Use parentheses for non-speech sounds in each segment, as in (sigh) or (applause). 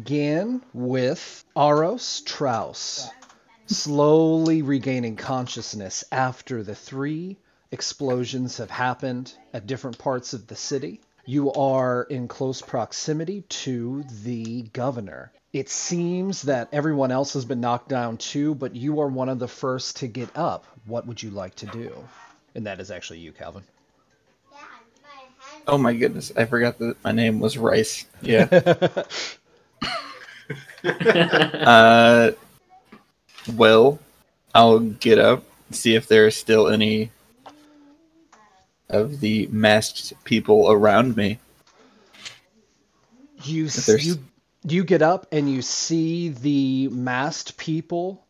begin with Aros Traus, slowly regaining consciousness after the three explosions have happened at different parts of the city. You are in close proximity to the governor. It seems that everyone else has been knocked down too, but you are one of the first to get up. What would you like to do? And that is actually you, Calvin. Oh my goodness, I forgot that my name was Rice. Yeah. (laughs) uh, well, I'll get up, see if there are still any of the masked people around me. You If s- there's- you you get up and you see the masked people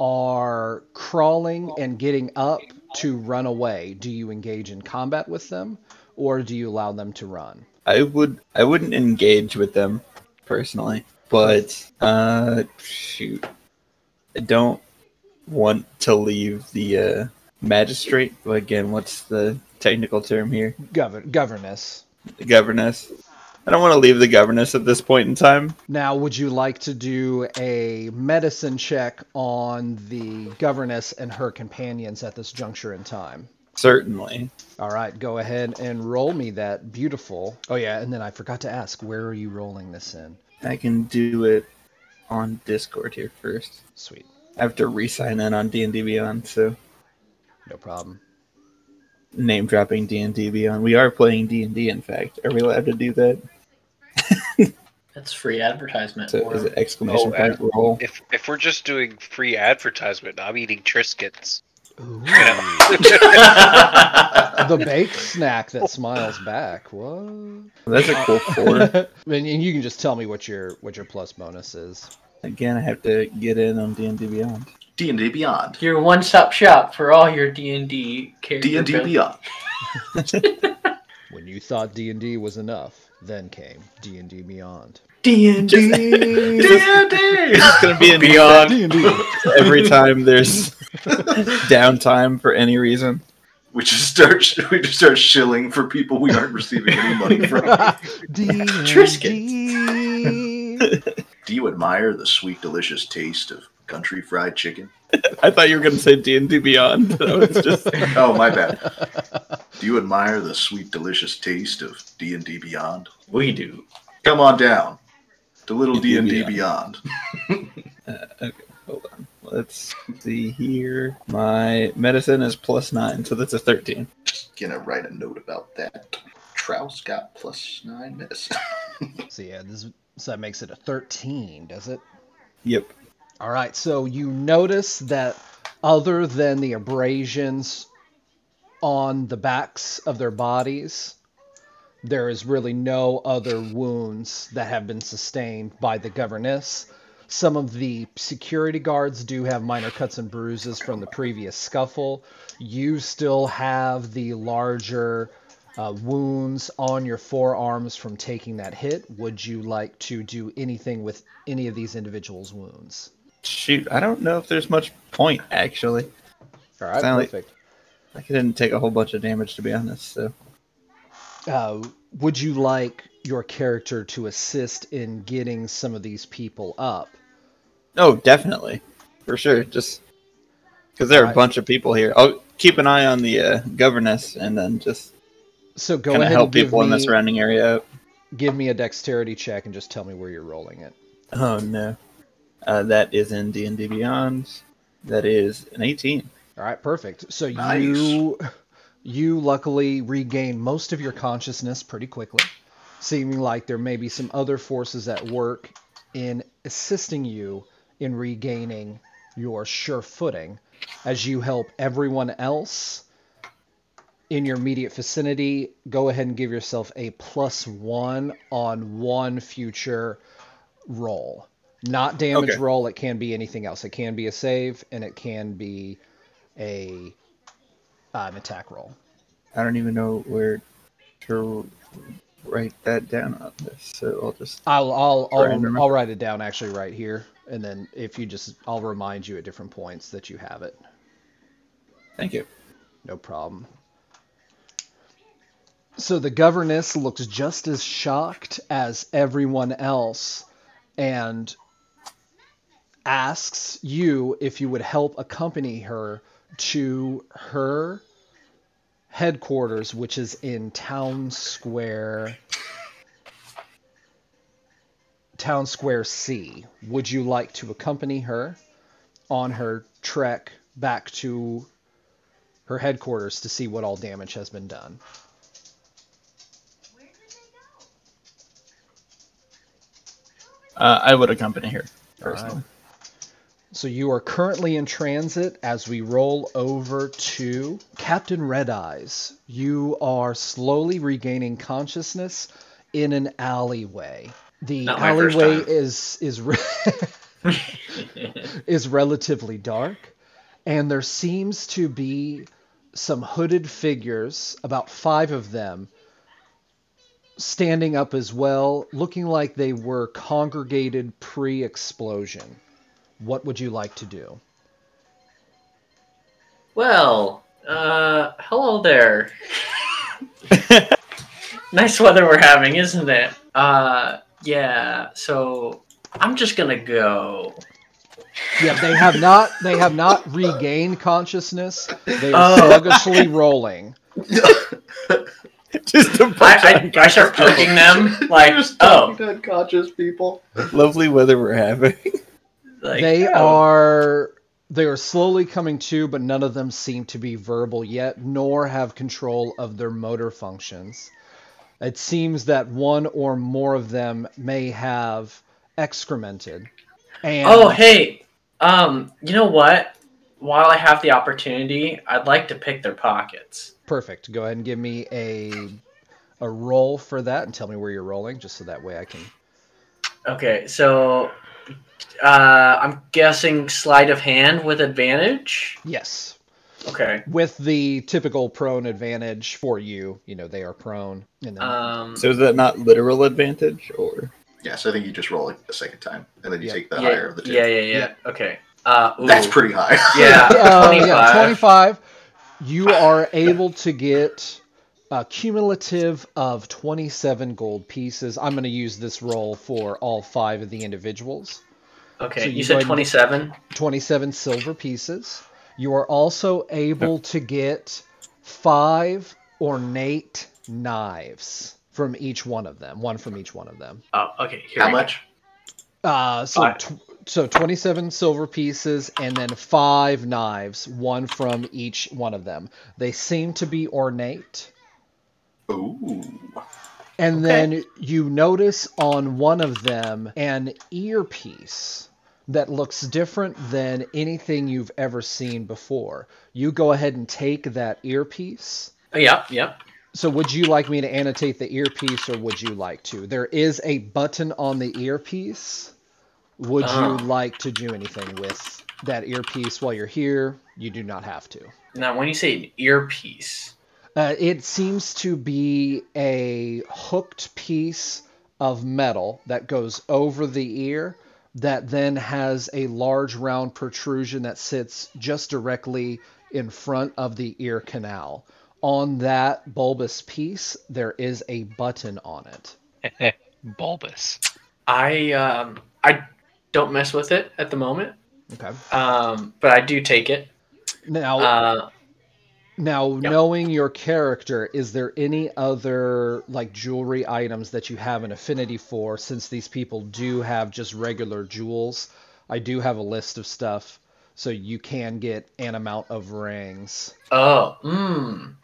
are crawling and getting up to run away. Do you engage in combat with them or do you allow them to run? I would I wouldn't engage with them personally, but uh shoot. I don't want to leave the uh magistrate. Again, what's the technical term here? Govern governess. The governess. I don't want to leave the governess at this point in time. Now, would you like to do a medicine check on the governess and her companions at this juncture in time? Certainly. All right, go ahead and roll me that beautiful. Oh yeah, and then I forgot to ask, where are you rolling this in? I can do it on Discord here first. Sweet, I have to re-sign in on D and D Beyond, so no problem. name dropping D and D Beyond. We are playing D and D. In fact, are we allowed to do that? (laughs) That's free advertisement. So is it exclamation Oh, point uh, roll? If if we're just doing free advertisement, I'm eating Triscuits. Ooh, (laughs) the the baked snack that smiles back. What? That's a cool four. (laughs) and and you can just tell me what your what your plus bonus is. Again, I have to get in on D and D Beyond. D and D Beyond. Your one-stop shop for all your D and D character D and D. Beyond. (laughs) When you thought D and D was enough, then came D and D Beyond. D and D. (laughs) D and D. It's gonna be in Beyond. D and D. every time there's (laughs) downtime for any reason. We just start. (laughs) We just start shilling for people we aren't receiving any money from. D Triscuits. Do you admire the sweet, delicious taste of country fried chicken? I thought you were gonna say D and D Beyond. Just Oh, my bad. Do you admire the sweet, delicious taste of D and D Beyond? We do. Come on down to Little D D&D and D Beyond. Beyond. (laughs) Uh, okay. Hold on. Let's see here. My medicine is plus nine, so that's a thirteen. Just Gonna write a note about that. Trouse got plus nine medicine. (laughs) So yeah, this so that makes it a thirteen, does it? Yep. All right, so you notice that other than the abrasions on the backs of their bodies, there is really no other wounds that have been sustained by the governess. Some of the security guards do have minor cuts and bruises from the previous scuffle. You still have the larger uh, wounds on your forearms from taking that hit. Would you like to do anything with any of these individuals' wounds? Shoot, I don't know if there's much point actually. All right, Sound like- perfect. I didn't take a whole bunch of damage to be honest. So Uh, would you like your character to assist in getting some of these people up? oh, definitely, for sure. Just because there are a bunch of people here, I'll keep an eye on the uh, governess and then just So go ahead help and people in the surrounding area. out. give me a dexterity check and just tell me where you're rolling it. Oh no, uh, that is in D and D Beyond. That is an eighteen. All right, perfect. So Nice. you you luckily regain most of your consciousness pretty quickly, seeming like there may be some other forces at work in assisting you in regaining your sure footing as you help everyone else in your immediate vicinity. Go ahead and give yourself a plus one on one future roll. Not damage Okay. roll, it can be anything else. It can be a save and it can be a an attack roll. I don't even know where to write that down on this, so I'll just. I'll I'll I'll, I'll write it down actually right here, and then if you just I'll remind you at different points that you have it. Thank you. No problem. So the governess looks just as shocked as everyone else and asks you if you would help accompany her to her headquarters, which is in Town Square. Town Square C. Would you like to accompany her on her trek back to her headquarters to see what all damage has been done? Uh, I would accompany her personally. So you are currently in transit as we roll over to Captain Red Eyes. You are slowly regaining consciousness in an alleyway. The Not alleyway is is re- (laughs) is relatively dark, and there seems to be some hooded figures, about five of them, standing up as well, looking like they were congregated pre-explosion. What would you like to do? Well, uh, hello there. (laughs) nice weather we're having, isn't it? Uh, yeah. So I'm just gonna go. Yeah, they have not they have not regained consciousness. They are Oh. sluggishly rolling. (laughs) Just a bunch I, of I, I start poking them like, Just oh, talking to unconscious people. lovely weather we're having. (laughs) like, they oh. are they are slowly coming to, but none of them seem to be verbal yet, nor have control of their motor functions. It seems that one or more of them may have excremented. And Oh, hey, um, you know what? While I have the opportunity, I'd like to pick their pockets. perfect. Go ahead and give me a a roll for that and tell me where you're rolling, just so that way I can Okay, so uh, I'm guessing sleight of hand with advantage. Yes. Okay. with the typical prone advantage for you. You know, they are prone. And then, Um, So is that not literal advantage, or Yes, I think you just roll it a second time, and then you Yeah. take the yeah, higher of the two. yeah, yeah, yeah. Okay. Uh. That's pretty high. Yeah, (laughs) Uh, 25. yeah, 25. You are able to get a cumulative of 27 gold pieces. I'm going to use this roll for all five of the individuals. Okay, So you, you said 27. 27 silver pieces. You are also able to get five ornate knives from each one of them, one from each one of them. Oh, okay. Here How much? Uh, so tw- so 27 silver pieces and then five knives, one from each one of them. They seem to be ornate. Ooh. And then you notice on one of them an earpiece that looks different than anything you've ever seen before. You go ahead and take that earpiece. Uh, oh, Yep, yep. So would you like me to annotate the earpiece or would you like to? There is a button on the earpiece. Would Oh. you uh-huh. like to do anything with that earpiece while you're here? You do not have to. Now, when you say an earpiece, Uh, it seems to be a hooked piece of metal that goes over the ear that then has a large round protrusion that sits just directly in front of the ear canal. On that bulbous piece, there is a button on it. (laughs) Bulbous. I um, I don't mess with it at the moment, Okay. um, but I do take it. Now, Uh, Now, Yep. knowing your character, is there any other like jewelry items that you have an affinity for? Since these people do have just regular jewels, I do have a list of stuff, so you can get an amount of rings. oh, mm,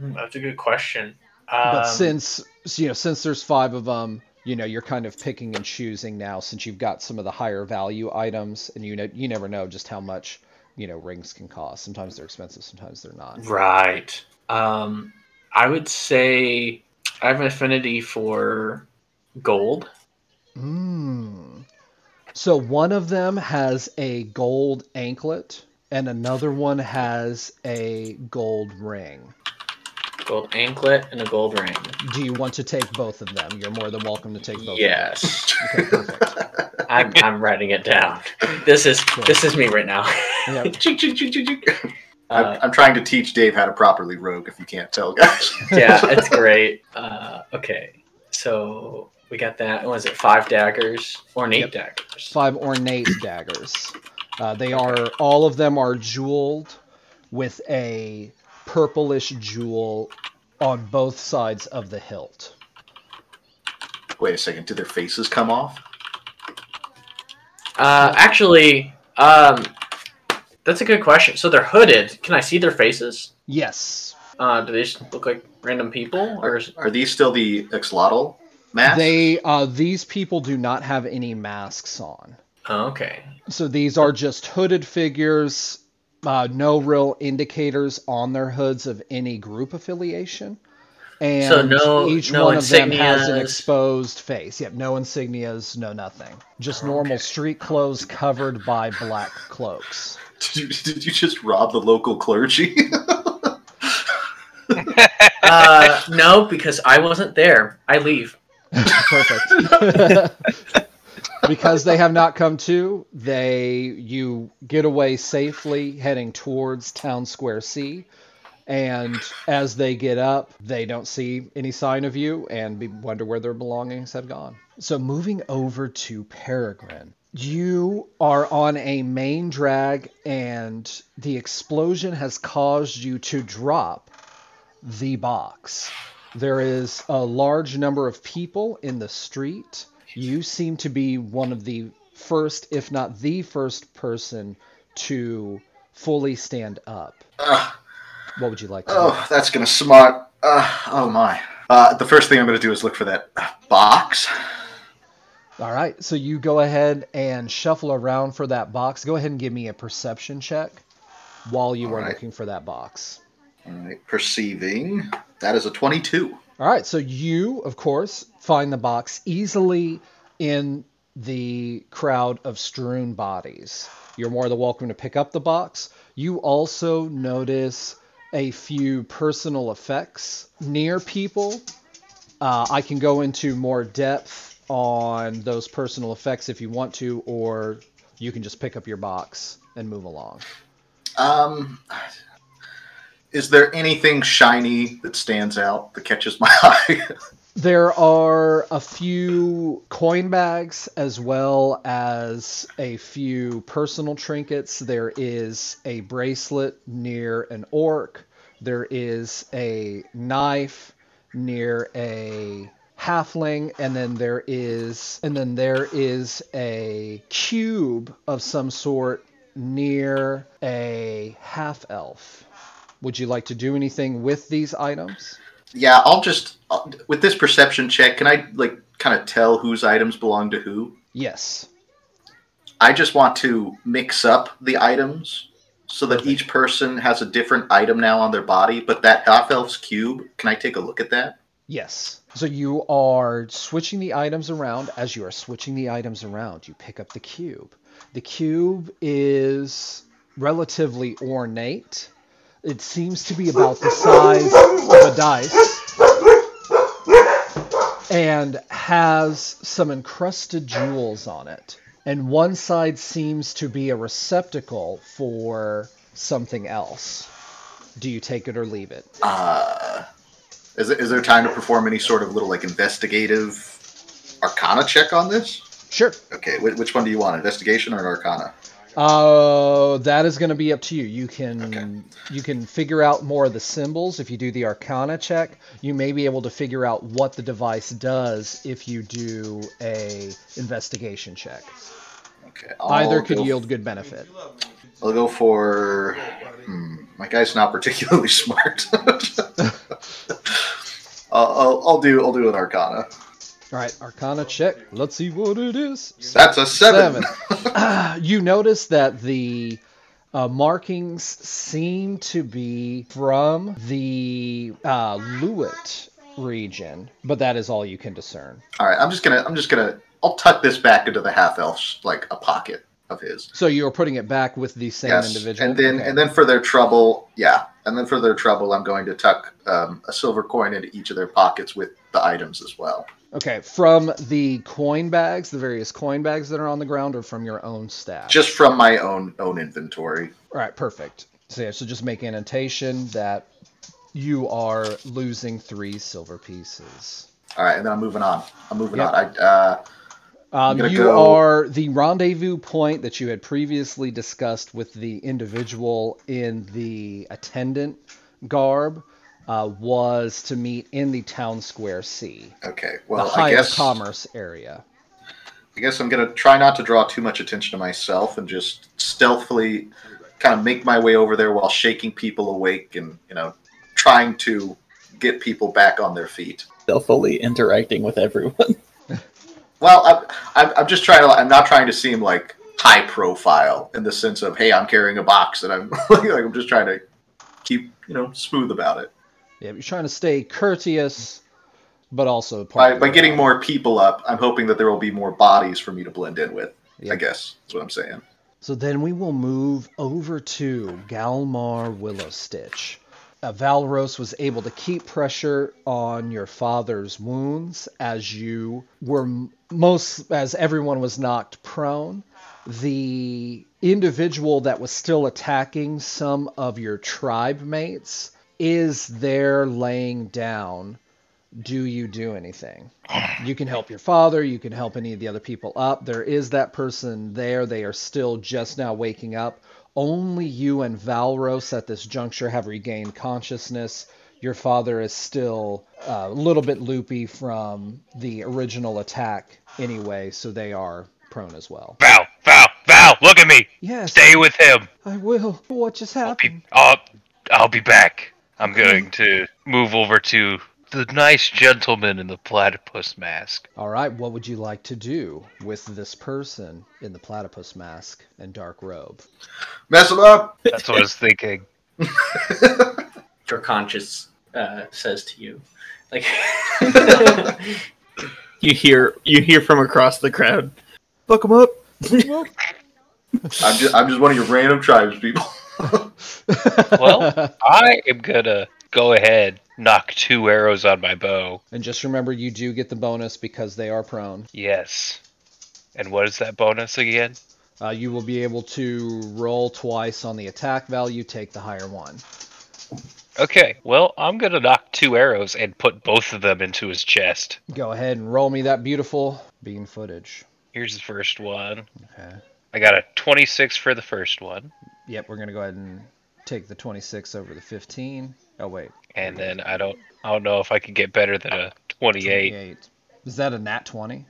Mm, that's a good question. But Um, since you know, since there's five of them, you know, you're kind of picking and choosing now, since you've got some of the higher value items, and you know, you never know just how much you know rings can cost. Sometimes they're expensive, sometimes they're not. Right. Um, I would say I have an affinity for gold. Mm. So one of them has a gold anklet, and another one has a gold ring. Gold anklet and a gold ring. Do you want to take both of them? You're more than welcome to take both. Yes. Of them. Okay, perfect. (laughs) I'm I'm writing it down. This is this is me right now. (laughs) Yep. (laughs) Uh, I'm, I'm trying to teach Dave how to properly rogue. If you can't tell, guys. (laughs) yeah, it's great. Uh, okay, so We got that. Was it? Five daggers, ornate daggers. Five ornate (clears throat) daggers. Uh, they are all of them are jeweled with a purplish jewel on both sides of the hilt. Wait a second. Did their faces come off? Uh, actually, um, that's a good question. So they're hooded. Can I see their faces? Yes. Uh, do they just look like random people, or Are, is, are these still the Exlotl masks? They uh, these people do not have any masks on. oh, okay? So these are just hooded figures, uh, no real indicators on their hoods of any group affiliation. And So no- each no one of them has an exposed face. Yep, no insignias, no nothing. Just normal street clothes covered by black cloaks. Did you, did you just rob the local clergy? (laughs) Uh, no, because I wasn't there. I leave. Perfect. (laughs) (laughs) because they have not come to, they you get away safely heading towards Town Square C. And as they get up, they don't see any sign of you and wonder where their belongings have gone. So, moving over to Peregrine, you are on a main drag, and the explosion has caused you to drop the box. There is a large number of people in the street. You seem to be one of the first, if not the first person to fully stand up. Ugh. What would you like oh, that's gonna smart. Uh, oh my. Uh, the first thing I'm gonna do is look for that box. All right, so you go ahead and shuffle around for that box. Go ahead and give me a perception check while you All are right. looking for that box. All right, perceiving. That is a 22. All right, so you, of course, find the box easily in the crowd of strewn bodies. You're more than welcome to pick up the box. You also notice a few personal effects near people. Uh, I can go into more depth on those personal effects if you want to, or you can just pick up your box and move along. Um, is there anything shiny that stands out that catches my (laughs) eye? There are a few coin bags as well as a few personal trinkets. There is a bracelet near an orc. There is a knife near a halfling and then there is and then there is a cube of some sort near a half elf. Would you like to do anything with these items? Yeah, I'll just uh, with this perception check. Can I like kind of tell whose items belong to who? Yes. I just want to mix up the items so that each person has a different item now on their body. But that half elf's cube, can I take a look at that? Yes. So you are switching the items around. As you are switching the items around, you pick up the cube. The cube is relatively ornate. It seems to be about the size of a dice and has some encrusted jewels on it. And one side seems to be a receptacle for something else. Do you take it or leave it? Uh, is, it, is there time to perform any sort of little like investigative arcana check on this? Sure. Okay, which one do you want, investigation or arcana? Uh, that is going to be up to you. You can Okay. you can figure out more of the symbols if you do the Arcana check. You may be able to figure out what the device does if you do a investigation check. Okay, Either I'll could go- yield good benefit. I'll go for. Hmm, my guy's not particularly (laughs) smart. (laughs) I'll, I'll, I'll do I'll do an arcana. All right, Arcana check. Let's see what it is. That's a seven. Ah, (laughs) you notice that the uh, markings seem to be from the uh, Lewitt region, but that is all you can discern. All right, I'm just gonna I'm just gonna I'll tuck this back into the half elf's like a pocket of his. So you're putting it back with the same yes, individual. and then Okay. and then for their trouble, yeah, and then for their trouble, I'm going to tuck um, a silver coin into each of their pockets with the items as well. Okay, from the coin bags, the various coin bags that are on the ground, or from your own stash? Just from my own own inventory. All right, perfect. So yeah, so just make annotation that you are losing three silver pieces. All right, and then I'm moving on. I'm moving Yep. on. I uh, Um, you go- are the rendezvous point that you had previously discussed with the individual in the attendant garb uh, was to meet in the town square C, okay. the Well, I guess commerce area. I guess I'm gonna try not to draw too much attention to myself and just stealthily kind of make my way over there while shaking people awake and you know trying to get people back on their feet. Stealthily interacting with everyone. (laughs) Well, I'm, I'm, I'm just trying to. I'm not trying to seem like high profile in the sense of, hey, I'm carrying a box and I'm (laughs) like, I'm just trying to keep you know smooth about it. Yeah, you're trying to stay courteous, but also part By, by getting more people up, I'm hoping that there will be more bodies for me to blend in with. I guess that's what I'm saying. So then we will move over to Galmar Willowstitch. Uh, Valros was able to keep pressure on your father's wounds as you were most, as everyone was knocked prone. The individual that was still attacking some of your tribe mates is there laying down. Do you do anything? You can help your father, you can help any of the other people up. There is that person there. They are still just now waking up. Only you and Valros at this juncture have regained consciousness. Your father is still uh, a little bit loopy from the original attack anyway, so they are prone as well. Val, Val, Val, look at me. Yes, Stay with him. I will. What just I'll happened? be, I'll, I'll be back. I'm going to move over to the nice gentleman in the platypus mask. All right, what would you like to do with this person in the platypus mask and dark robe? Mess them up. That's what I was thinking. (laughs) Your conscience uh, says to you, like, (laughs) You hear you hear from across the crowd. Fuck 'em up. I'm just I'm just one of your random tribes people. Well, (laughs) I am gonna go ahead, nock two arrows on my bow. and just remember, you do get the bonus because they are prone. Yes. And what is that bonus again? Uh, you will be able to roll twice on the attack value, take the higher one. Okay, well, I'm gonna nock two arrows and put both of them into his chest. Go ahead and roll me that beautiful beam footage. Here's the first one. Okay. I got a 26 for the first one, Yep, we're gonna go ahead and take the 26 over the 15. Oh wait, and then I don't, I don't know if I can get better than a 28. 28. Is that a nat 20?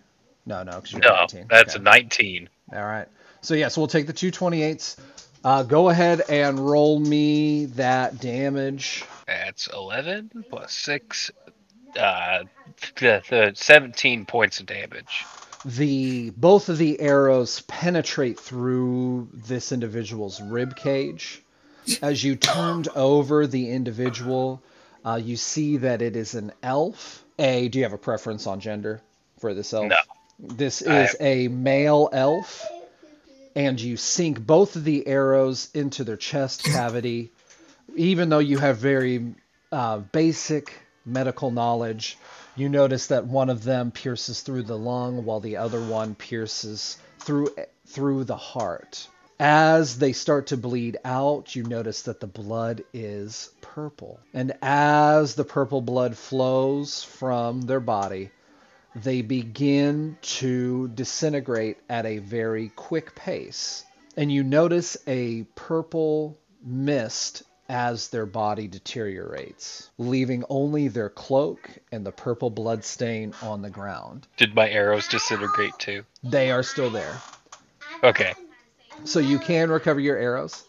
No, no, because you're No, 19. that's Okay. a 19. All right. So yeah, so we'll take the two 28s. Uh, go ahead and roll me that damage. That's 11 plus 6, uh, the, the 17 points of damage. The both of the arrows penetrate through this individual's rib cage. As you turned over the individual, uh, you see that it is an elf. A, do you have a preference on gender for this elf? No. This is a male elf, and you sink both of the arrows into their chest cavity. Even though you have very uh, basic medical knowledge, you notice that one of them pierces through the lung, while the other one pierces through through the heart. As they start to bleed out, you notice that the blood is purple. And as the purple blood flows from their body, they begin to disintegrate at a very quick pace. And you notice a purple mist as their body deteriorates, leaving only their cloak and the purple blood stain on the ground. Did my arrows disintegrate too? They are still there. Okay. So you can recover your arrows.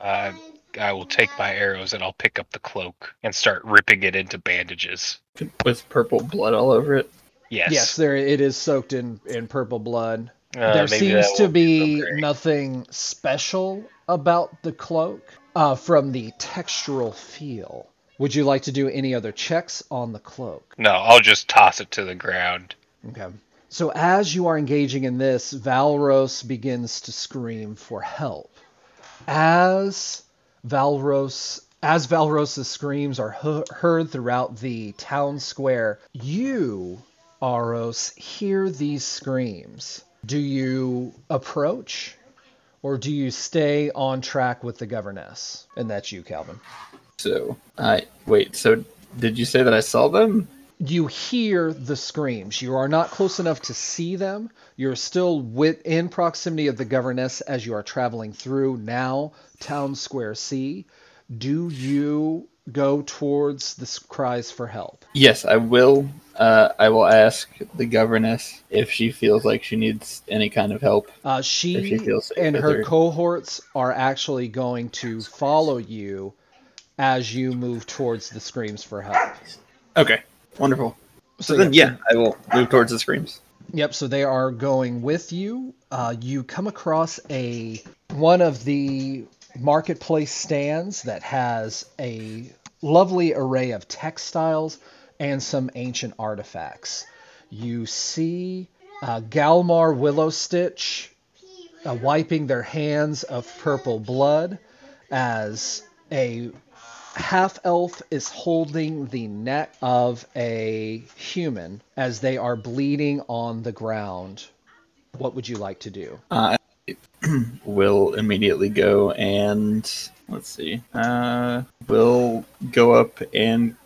Uh, I will take my arrows and I'll pick up the cloak and start ripping it into bandages. With purple blood all over it. Yes. Yes, there it is soaked in, in purple blood. Uh, there seems to won't be so nothing special about the cloak uh, from the textural feel. Would you like to do any other checks on the cloak? No, I'll just toss it to the ground. Okay. So as you are engaging in this, Valros begins to scream for help. As Valros as Valros's screams are heard throughout the town square, you, Aros, hear these screams. Do you approach or do you stay on track with the governess? And that's you, Calvin. So I wait. So did you say that I saw them? you hear the screams. You are not close enough to see them. You're still within proximity of the governess as you are traveling through now Town Square C. Do you go towards the cries for help? Yes, I will. Uh, I will ask the governess if she feels like she needs any kind of help. Uh, If she she feels and her her. cohorts are actually going to follow you as you move towards the screams for help. Okay, wonderful. So, So then, yeah, yeah, I will move towards the screams. Yep, so they are going with you. Uh, you come across a one of the marketplace stands that has a lovely array of textiles and some ancient artifacts. You see uh, Galmar Willowstitch uh, wiping their hands of purple blood as a half elf is holding the neck of a human as they are bleeding on the ground. What would you like to do? Uh, will immediately go and let's see. Uh, will go up and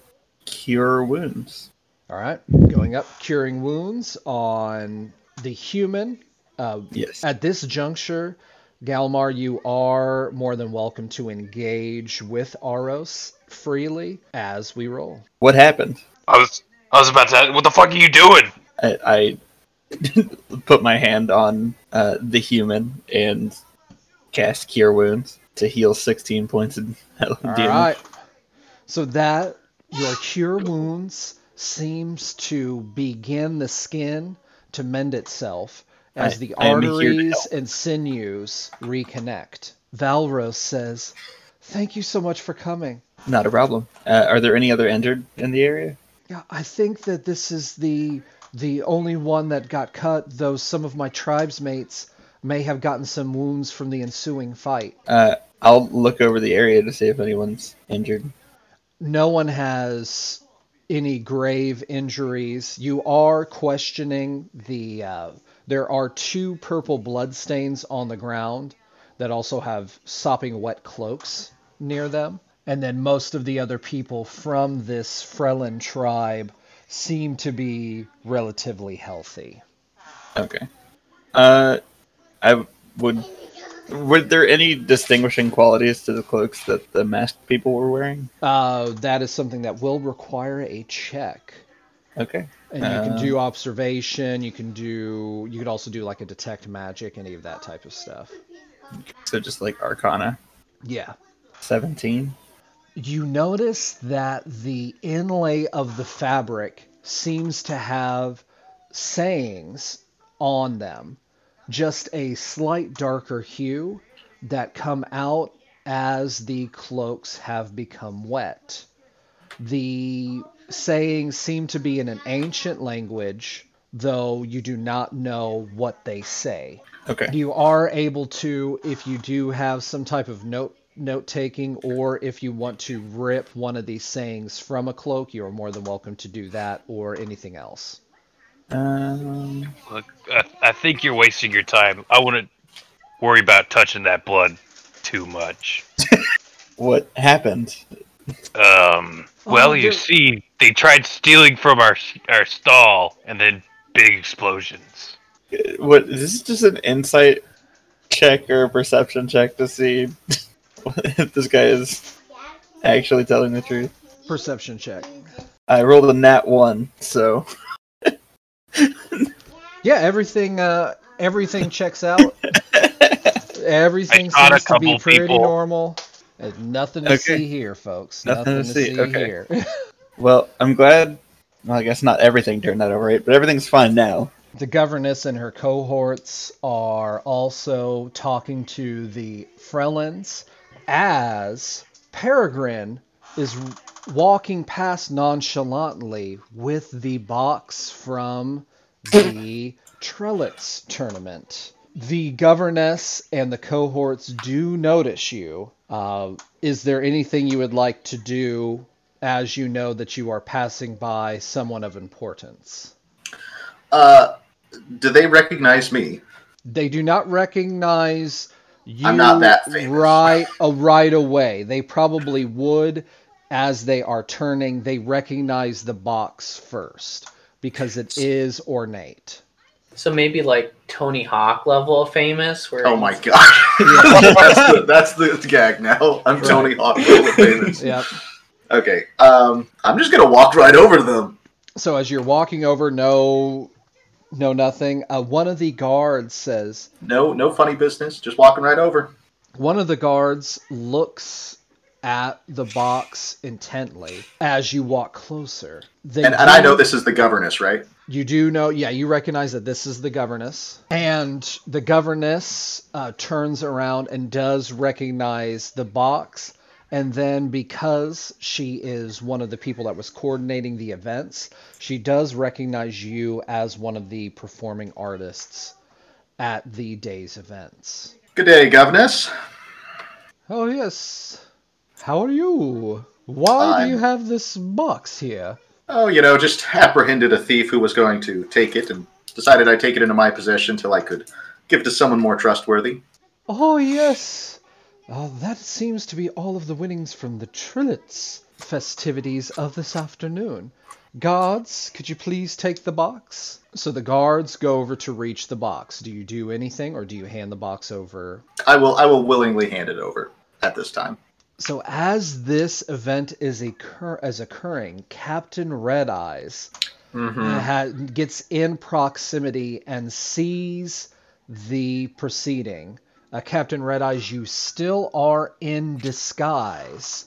cure wounds. All right, going up, curing wounds on the human. Uh, Yes. at this juncture, Galmar, you are more than welcome to engage with Aros freely as we roll. What happened? I was I was about to. What the fuck are you doing? I, I put my hand on uh, the human and cast cure wounds to heal 16 points of (laughs) damage. right. So that your cure wounds seems to begin the skin to mend itself as I- the I am here to arteries and sinews reconnect. Valros says, "Thank you so much for coming. Not a problem. Uh, are there any other injured in the area? Yeah, I think that this is the the only one that got cut, though some of my tribesmates may have gotten some wounds from the ensuing fight. Uh, I'll look over the area to see if anyone's injured. no one has any grave injuries. You are questioning the. Uh, there are two purple bloodstains on the ground that also have sopping wet cloaks near them. And then most of the other people from this Fremen tribe seem to be relatively healthy. Okay. Uh, I would. Were there any distinguishing qualities to the cloaks that the masked people were wearing? Uh, that is something that will require a check. Okay. And you can Uh, do observation. You can do. You could also do like a detect magic, any of that type of stuff. So just like Arcana Yeah. 17. You notice that the inlay of the fabric seems to have sayings on them, just a slight darker hue that come out as the cloaks have become wet. The sayings seem to be in an ancient language, though you do not know what they say. Okay. You are able to, if you do have some type of note note taking, or if you want to rip one of these sayings from a cloak, you are more than welcome to do that, or anything else. Um, Look, I, I think you're wasting your time. I wouldn't worry about touching that blood too much. (laughs) what happened? Um. Well, Oh, you there- see, they tried stealing from our our stall, and then big explosions. What is this just an insight check or a perception check to see (laughs) if (laughs) this guy is actually telling the truth? Perception check. I rolled a nat one, so (laughs) Yeah, everything uh everything checks out. (laughs) Everything I seems to be pretty people. normal. There's nothing to Okay. see here, folks. Nothing to see, okay. here. well, I'm glad. Well, I guess not everything turned out alright, but everything's fine now. The governess and her cohorts are also talking to the Frelens as Peregrine is walking past nonchalantly with the box from the Trellitz tournament. The governess and the cohorts do notice you. Uh, is there anything you would like to do as you know that you are passing by someone of importance? Uh, do they recognize me? They do not recognize you I'm not that famous. right uh, right away. They probably would as they are turning, they recognize the box first because it is ornate. So maybe like Tony Hawk level of famous, where Oh my he's- gosh. (laughs) that's, the, that's the gag now. I'm Tony Hawk. level Famous. Yep. Okay. Um, I'm just gonna walk right over to them. So as you're walking over, no, no, nothing. Uh, one of the guards says, No, no funny business. Just walking right over. One of the guards looks at the box intently as you walk closer. They And, and I know this is the governess, right? You do know, yeah, you recognize that this is the governess. And the governess uh, turns around and does recognize the box. And then, because she is one of the people that was coordinating the events, she does recognize you as one of the performing artists at the day's events. Good day, governess. Oh, yes. How are you? Why do I'm- you have this box here? Oh, you know, just apprehended a thief who was going to take it and decided I'd take it into my possession till I could give it to someone more trustworthy. Oh, yes. Uh, that seems to be all of the winnings from the Trillets festivities of this afternoon. Guards, could you please take the box? So the guards go over to reach the box. Do you do anything or do you hand the box over? I will I will willingly hand it over at this time. So as this event is occur- is occurring, Captain Red Eyes Mhm. ha- gets in proximity and sees the proceeding. Uh, Captain Red Eyes, you still are in disguise.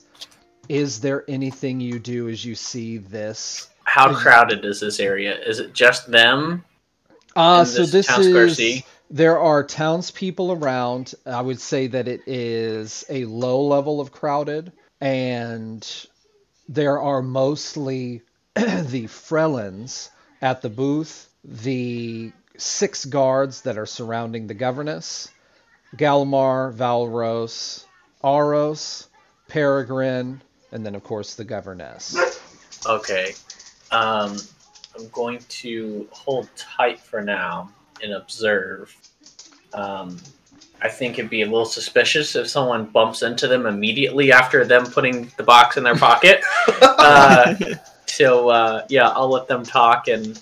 Is there anything you do as you see this? How crowded is this area? Is it just them? Uh, so this is. There are townspeople around. I would say that it is a low level of crowded, and there are mostly (clears throat) the Frelins at the booth, the six guards that are surrounding the governess, Galmar, Valros, Aros, Peregrine, and then of course the governess. Okay. Um, I'm going to hold tight for now and observe. Um, I think it'd be a little suspicious if someone bumps into them immediately after them putting the box in their pocket. (laughs) uh, so uh, yeah, I'll let them talk and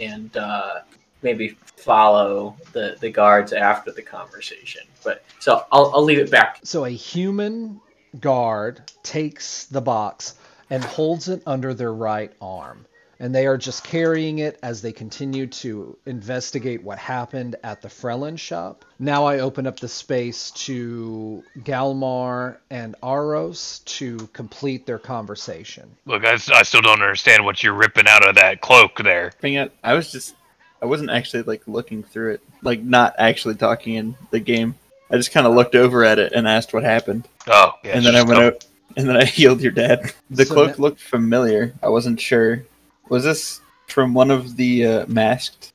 and uh, maybe follow the, the guards after the conversation. But so I'll, I'll leave it back. So a human guard takes the box and holds it under their right arm. And they are just carrying it as they continue to investigate what happened at the Frelin shop. Now I open up the space to Galmar and Aros to complete their conversation. Look, I, I still don't understand what you're ripping out of that cloak there. Thing I- I was just, I wasn't actually like looking through it, like not actually talking in the game. I just kind of looked over at it and asked what happened, Oh, yeah. and then I went come- out, and then I (laughs) healed your dad. The So cloak that- looked familiar. I wasn't sure. Was this from one of the uh, masked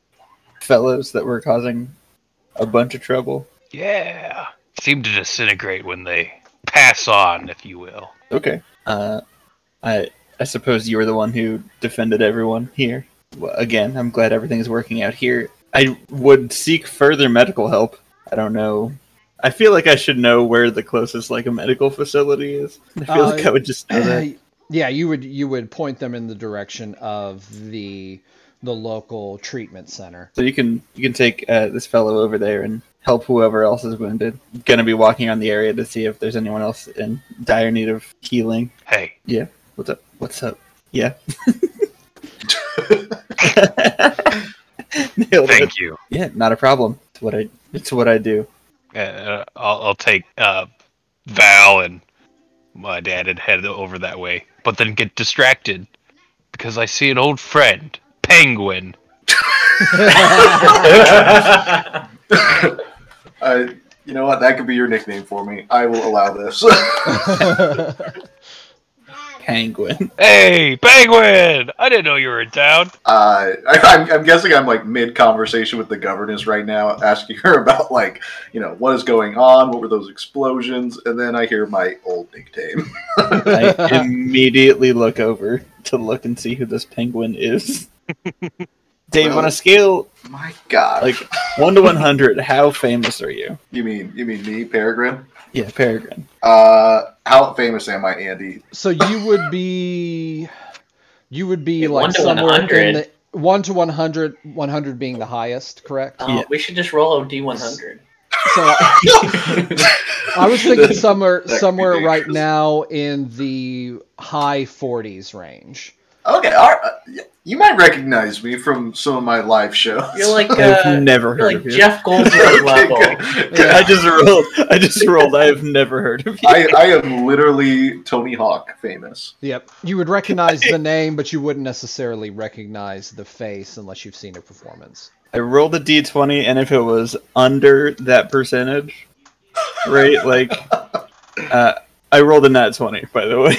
fellows that were causing a bunch of trouble? Yeah. Seem to disintegrate when they pass on, if you will. Okay. Uh, I I suppose you were the one who defended everyone here. Well, again, I'm glad everything is working out here. I would seek further medical help. I don't know. I feel like I should know where the closest like a medical facility is. I feel Uh, like I would just know that. (clears throat) yeah, you would you would point them in the direction of the the local treatment center. So you can you can take uh, this fellow over there and help whoever else is wounded. Gonna be walking around the area to see if there's anyone else in dire need of healing. Hey, Yeah. What's up? What's up? Yeah. (laughs) (laughs) Nailed it. thank you. Yeah, not a problem. It's what I. It's what I do. Uh, I'll, I'll take uh, Val and my dad and head over that way, but then get distracted because I see an old friend, Penguin. (laughs) Uh, you know what? That could be your nickname for me. I will allow this. (laughs) Penguin. (laughs) Hey, Penguin! I didn't know you were in town. Uh, (laughs) I, I'm, I'm guessing I'm like mid conversation with the governess right now, asking her (laughs) about like, you know, what is going on, what were those explosions, and then I hear my old nickname. I immediately look over to look and see who this penguin is. Dave, on Well- a scale My God, like one to one hundred, how famous are you? you mean you mean me, Peregrine? Yeah, Peregrine. Uh, how famous am I, Andy? So you would be, you would be Yeah, like one to somewhere in the one to 100, 100 being the highest, correct? Uh, Yeah. We should just roll a D100. So I was thinking somewhere That could be somewhere right now in the high 40s range. Okay, all right. You might recognize me from some of my live shows. You're like I've uh, never heard like of you. Like Jeff Goldberg (laughs) Okay, level. good, good. I just rolled. I just rolled. I have never heard of you. I, I am literally Tony Hawk famous. Yep. You would recognize the name, but you wouldn't necessarily recognize the face unless you've seen a performance. I rolled a d20, and if it was under that percentage, right, like, (laughs) uh, I rolled a nat 20, by the way.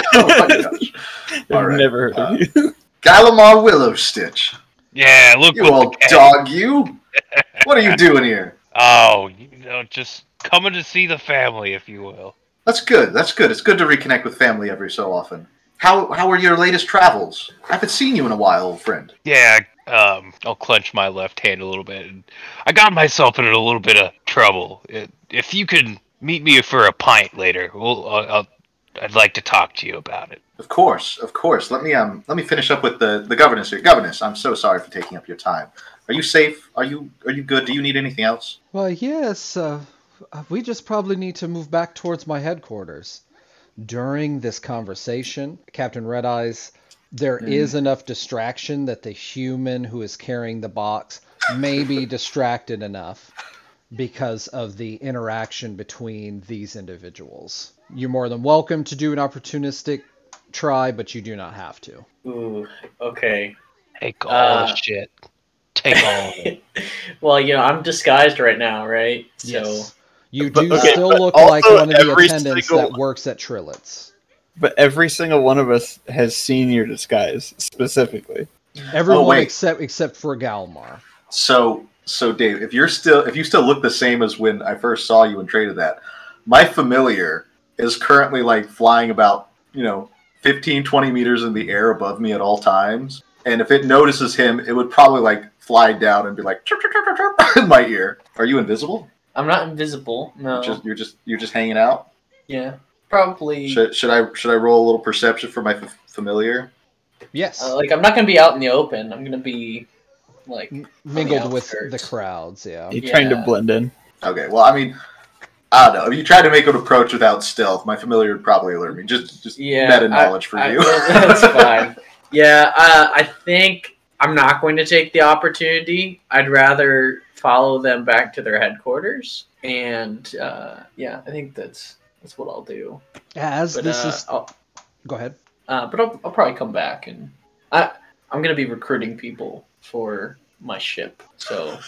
(laughs) Oh my (laughs) gosh. I've All right. never heard Uh, of you. Gallimar Willow Stitch. Yeah, look You old dog, you. What are you doing here? Oh, you know, just coming to see the family, if you will. That's good. That's good. It's good to reconnect with family every so often. How how are your latest travels? I haven't seen you in a while, old friend. Yeah, um, I'll clench my left hand a little bit. I got myself in a little bit of trouble. If you could meet me for a pint later, we'll, I'll, I'll, I'd like to talk to you about it. Of course, of course. Let me um let me finish up with the the governess here. Governess, I'm so sorry for taking up your time. Are you safe? Are you are you good? Do you need anything else? Well, yes. Uh, we just probably need to move back towards my headquarters. During this conversation, Captain Red Eyes, there is enough distraction that the human who is carrying the box may be (laughs) distracted enough because of the interaction between these individuals. You're more than welcome to do an opportunistic try, but you do not have to. Ooh, okay. Take all Uh, the shit. Take all of it. (laughs) well, you know, I'm disguised right now, right? So Yes. You But- do okay, still look like one of the attendants single- that works at Trillets. But every single one of us has seen your disguise specifically. Everyone wait. except except for Galmar. So so Dave, if you're still if you still look the same as when I first saw you and traded that, my familiar is currently like flying about, you know, 15 20 meters in the air above me at all times. And if it notices him, it would probably like fly down and be like chirp, chirp, chirp, chirp, chirp, (laughs) in my ear. Are you invisible? I'm not invisible. No. Just you're just you're just hanging out. yeah. Probably. Should, should I should I roll a little perception for my f- familiar? Yes, Uh, like I'm not gonna be out in the open. I'm gonna be like mingled with the crowds. Yeah. You're trying to blend in. Okay, well I mean, I don't know. If you try to make an approach without stealth, my familiar would probably alert me. Just just yeah meta I- knowledge for I- you. (laughs) that's fine. Yeah, uh, I think I'm not going to take the opportunity. I'd rather follow them back to their headquarters, and uh, yeah, I think that's that's what I'll do. As But this uh, is, I'll, go ahead. uh, but I'll, I'll probably come back and I I'm gonna be recruiting people for my ship. So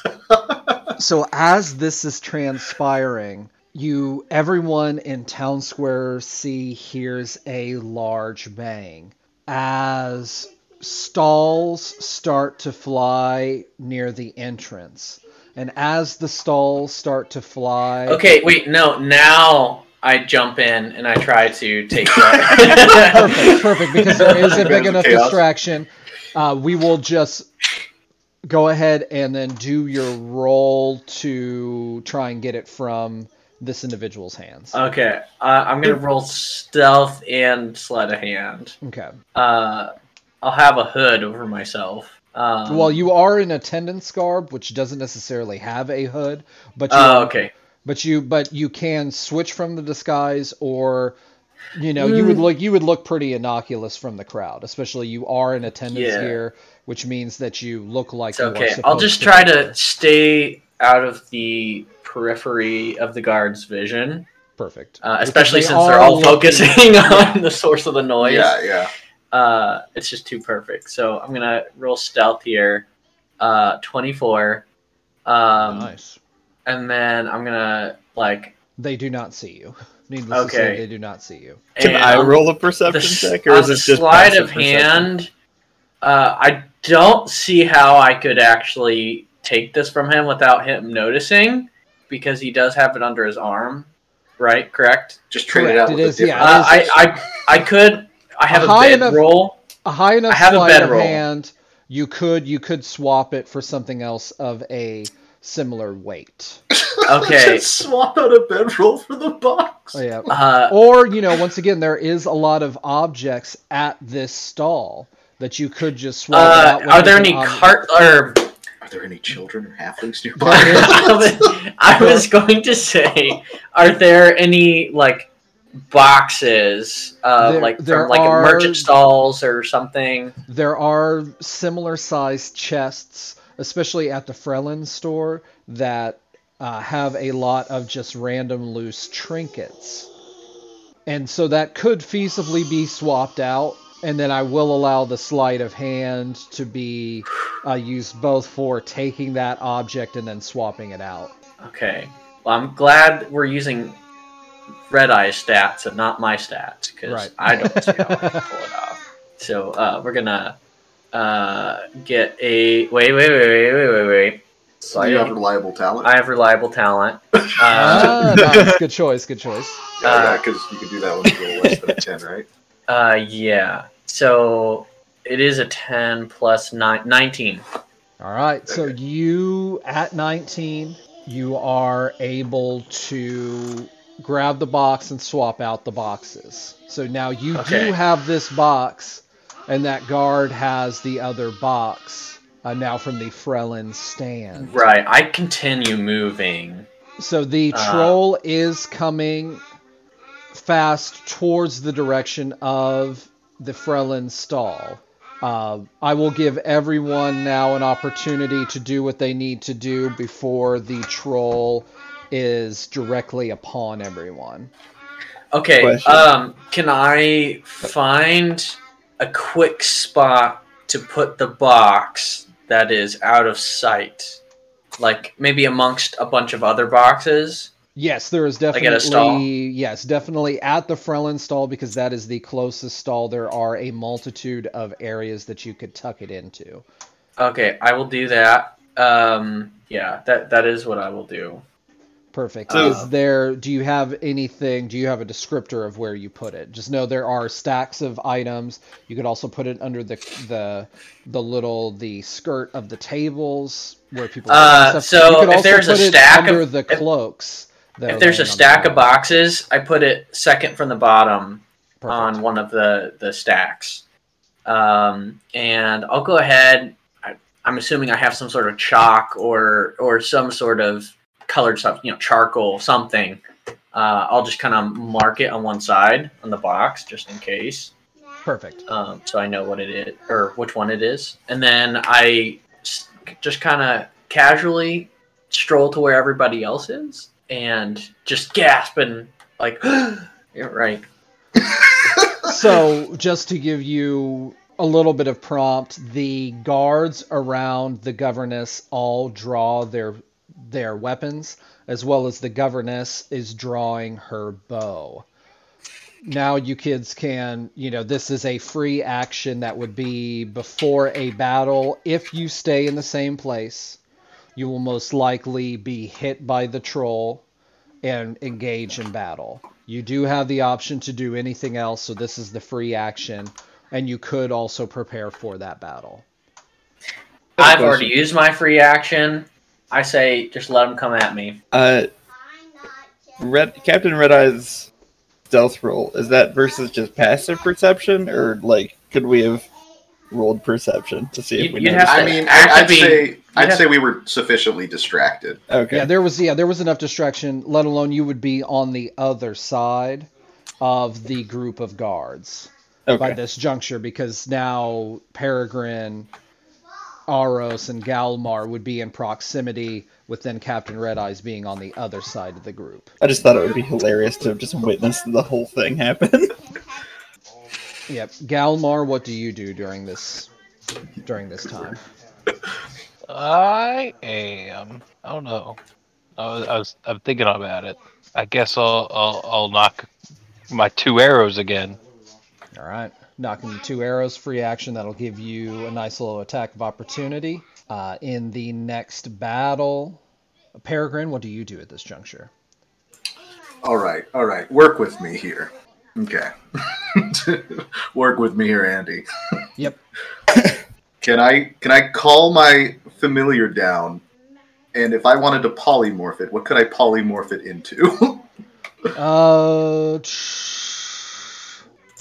So as this is transpiring, you everyone in Town Square C hears a large bang as stalls start to fly near the entrance. And as the stalls start to fly, okay, wait, no, now I jump in and I try to take (laughs) that. perfect, perfect, because there is a big enough Chaos. distraction. Uh, we will just go ahead and then do your roll to try and get it from this individual's hands. Okay, uh, I'm gonna roll stealth and sleight of hand. Okay. Uh, I'll have a hood over myself. Um, Well, you are in attendance garb, which doesn't necessarily have a hood, but you, Oh, okay. but you, but you can switch from the disguise, or you know, you would Mm. look, you would look pretty innocuous from the crowd, especially you are in attendance Yeah. here, which means that you look like It's you are okay. I'll just to try to stay out of the periphery of the guard's vision, Perfect. uh, especially they since they're all looking- focusing on the source of the noise. yeah, yeah. Uh, it's just too perfect. So I'm gonna roll stealth here. Uh, 24. Um, nice. and then I'm gonna like. They do not see you. Needless to say, they do not see you. Can and I roll a the, perception s- check, or is it just sleight passive of perception? hand? Uh, I don't see how I could actually take this from him without him noticing, because he does have it under his arm, right? Correct. Just trade it Correct, out it with is, yeah. different. Uh, I, I I could. I have A a, high bed enough- roll. A high enough I have a sleight of bedroll. hand, you could you could swap it for something else of a similar weight. (laughs) Okay. Just swap out a bedroll for the box. Oh, yeah. Uh, Or, you know, once again, there is a lot of objects at this stall that you could just swap uh, out. are there any different cart or Are there any children or halflings (laughs) nearby? I was- I was going to say, are there any like boxes, uh, There- like there from like are- merchant stalls or something? There are similar sized chests, especially at the Frelin store, that uh, have a lot of just random loose trinkets. And so that could feasibly be swapped out. And then I will allow the sleight of hand to be uh, used both for taking that object and then swapping it out. Okay. Well, I'm glad we're using Red Eye stats and not my stats because Right. I don't see how I can (laughs) pull it off. So uh, we're gonna uh, get a wait, wait, wait, wait, wait, wait, wait. So you have reliable talent. I have reliable talent. Uh, (laughs) Ah, nice. Good choice. Good choice. yeah, because you can do that when you roll less than a ten, right? Uh, yeah. So it is a ten plus nine, 19. All right. So you at 19, you are able to grab the box and swap out the boxes. So now you Okay. do have this box, and that guard has the other box uh, now from the Frelin stand. Right. I continue moving. So the Uh. troll is coming fast towards the direction of the Frelin stall. Uh, I will give everyone now an opportunity to do what they need to do before the troll is directly upon everyone. Okay. Question. Um, can I find a quick spot to put the box that is out of sight, like maybe amongst a bunch of other boxes? Yes, there is Like at a stall? definitely yes, definitely at the Frelin stall because that is the closest stall. There are a multitude of areas that you could tuck it into. Okay, I will do that. Um, yeah, that that is what I will do. Perfect. So- is there? Do you have anything? Do you have a descriptor of where you put it? Just know there are stacks of items. You could also put it under the the the little the skirt of the tables where people. Uh, stuff. so you could if also there's a put it stack of- under the cloaks. that If there's a on the stack of boxes, I put it second from the bottom Perfect. on one of the the stacks. Um, and I'll go ahead. I, I'm assuming I have some sort of chalk or or some sort of colored stuff, you know, charcoal, something. Uh, I'll just kind of mark it on one side on the box just in case, Perfect. um, so I know what it is or which one it is. And then I just kind of casually stroll to where everybody else is and just gasp and like, (gasps) you're right. (laughs) so just to give you a little bit of prompt the guards around the governess all draw their their weapons as well as the governess is drawing her bow now you kids can you know this is a free action that would be before a battle if you stay in the same place you will most likely be hit by the troll and engage in battle. You do have the option to do anything else, so this is the free action, and you could also prepare for that battle. I've already used my free action. I say just let them come at me. Uh, Red Captain Red Eye's stealth roll is that versus just passive perception, or like could we have rolled perception to see if You'd- we have I to that? mean, I- to I'd say I'd say we were sufficiently distracted. Okay. Yeah, there was yeah, there was enough distraction, let alone you would be on the other side of the group of guards by this juncture because now Peregrine, Aros, and Galmar would be in proximity with then Captain Red Eyes being on the other side of the group. I just thought it would be hilarious to have just witness the whole thing happen. (laughs) Yep. Galmar, what do you do during this during this time? I am. I don't know. I was, I was I'm thinking about it. I guess I'll I'll, I'll nock my two arrows again. All right. Nocking the two arrows, free action. That'll give you a nice little attack of opportunity. Uh, in the next battle, Peregrine, what do you do at this juncture? All right, all right. Work with me here. Okay. (laughs) Work with me here, Andy. Yep. (laughs) Can I can I call my familiar down And if I wanted to polymorph it, what could I polymorph it into? (laughs) Uh,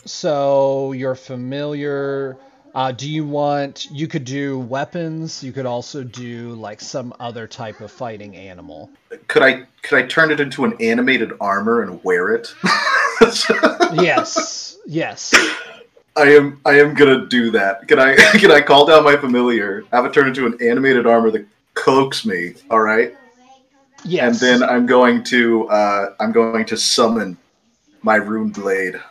so you're familiar. Uh, do you want? You could do weapons. You could also do like some other type of fighting animal. could I could I turn it into an animated armor and wear it? (laughs) Yes. Yes. I am I am gonna do that. Can I (laughs) can I call down my familiar, have it turn into an animated armor that cloaks me, alright? Yes. And then I'm going to uh, I'm going to summon my rune blade.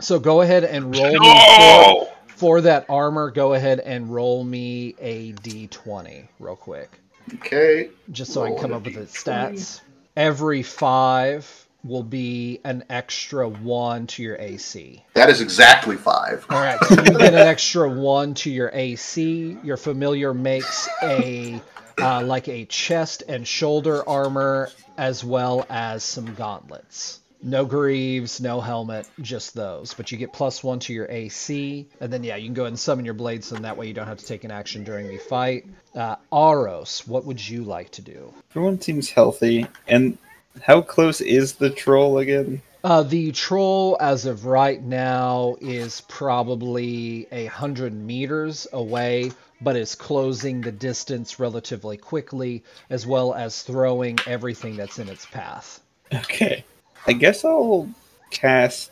So go ahead and roll me No! For, that armor. Go ahead and roll me a d20 real quick, Okay. just so I can Roll come up with the stats. Every five will be an extra one to your AC. That is exactly five. All right, so you get an extra one to your AC. Your familiar makes a uh, like a chest and shoulder armor as well as some gauntlets. No greaves, no helmet, just those. But you get plus one to your AC, and then yeah, you can go ahead and summon your blades, and that way you don't have to take an action during the fight. Uh, Aros, what would you like to do? Everyone seems healthy. And how close is the troll again? Uh, the troll, as of right now, is probably a hundred meters away, but is closing the distance relatively quickly, as well as throwing everything that's in its path. Okay. I guess I'll cast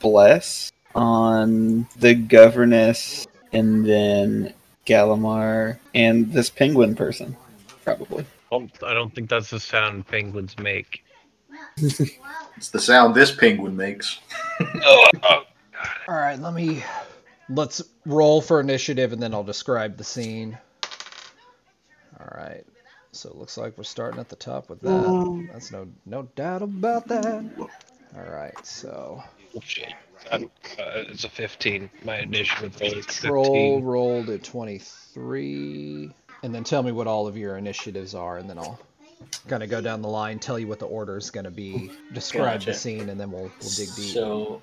Bless on the governess and then Galamar and this penguin person. Probably. I don't think that's the sound penguins make. (laughs) It's the sound this penguin makes. (laughs) Oh, oh, All right, let me let's roll for initiative, and then I'll describe the scene. All right. So it looks like we're starting at the top with that. That's no no doubt about that. All right, so uh, it's a 15. My initiative roll is Troll 15. rolled a 23. And then tell me what all of your initiatives are, and then I'll kind of go down the line, tell you what the order is going to be, describe the scene, and then we'll, we'll dig deep. So,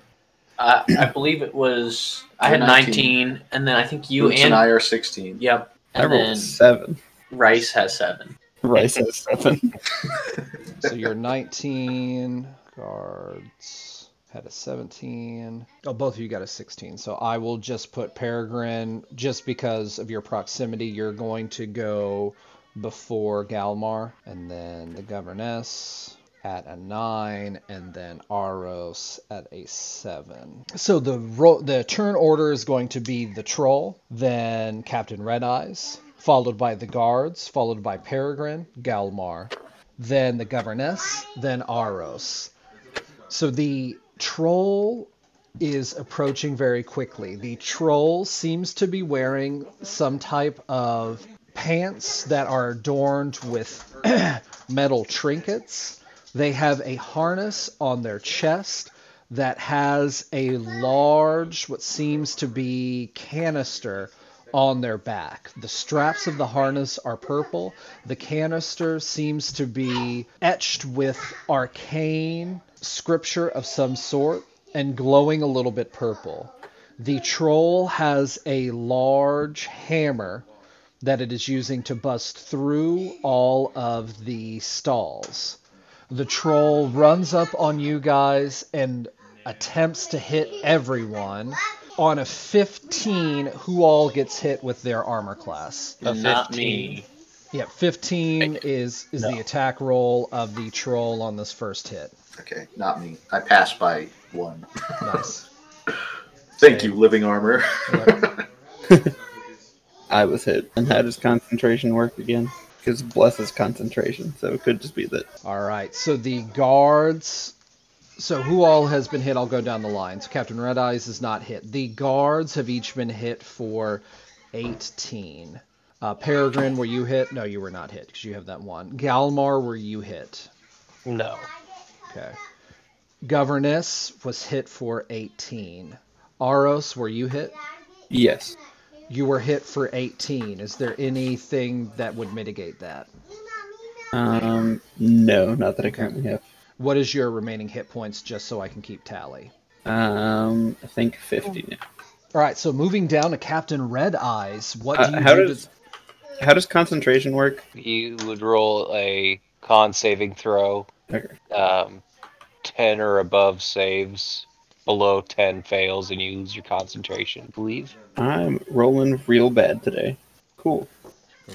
I I believe it was I had 19, 19. and then I think you Boots and and I are sixteen. yep, I rolled then seven. Rice has seven. Rice has seven. (laughs) So you're 19 guards had a 17. Oh, both of you got a 16. So I will just put Peregrine just because of your proximity. You're going to go before Galmar, and then the governess at a 9 and then Aros at a 7. So the ro- the turn order is going to be the troll, then Captain Red Eyes, followed by the guards, followed by Peregrine, Galmar, then the governess, then Aros. So the troll is approaching very quickly. The troll seems to be wearing some type of pants that are adorned with (clears throat) metal trinkets. They have a harness on their chest that has a large, what seems to be canister on their back. The straps of the harness are purple. The canister seems to be etched with arcane scripture of some sort and glowing a little bit purple. The troll has a large hammer that it is using to bust through all of the stalls. The troll runs up on you guys and attempts to hit everyone. On a 15, who all gets hit with their armor class? A Not 15. me. Yeah, 15 is is the attack roll of the troll on this first hit. Okay, not me. I passed by one. Nice. (laughs) Thank you, living armor. (laughs) I was hit. And how does concentration work again? Because Bless is concentration, so it could just be that. All right. So the guards. So who all has been hit? I'll go down the line. So Captain Red Eyes is not hit. The guards have each been hit for 18. Uh, Peregrine, were you hit? No, you were not hit because you have that one. Galmar, were you hit? No. Okay. Governess was hit for 18. Aros, were you hit? Yes. You were hit for 18. Is there anything that would mitigate that? Um, no, not that I currently have. What is your remaining hit points just so I can keep tally? Um, I think 50 now. All right, so moving down to Captain Red Eyes, what Uh, do you how do does to... How does concentration work? You would roll a con saving throw. Okay. Um, 10 or above saves. Below 10 fails and you lose your concentration, I believe. I'm rolling real bad today. Cool.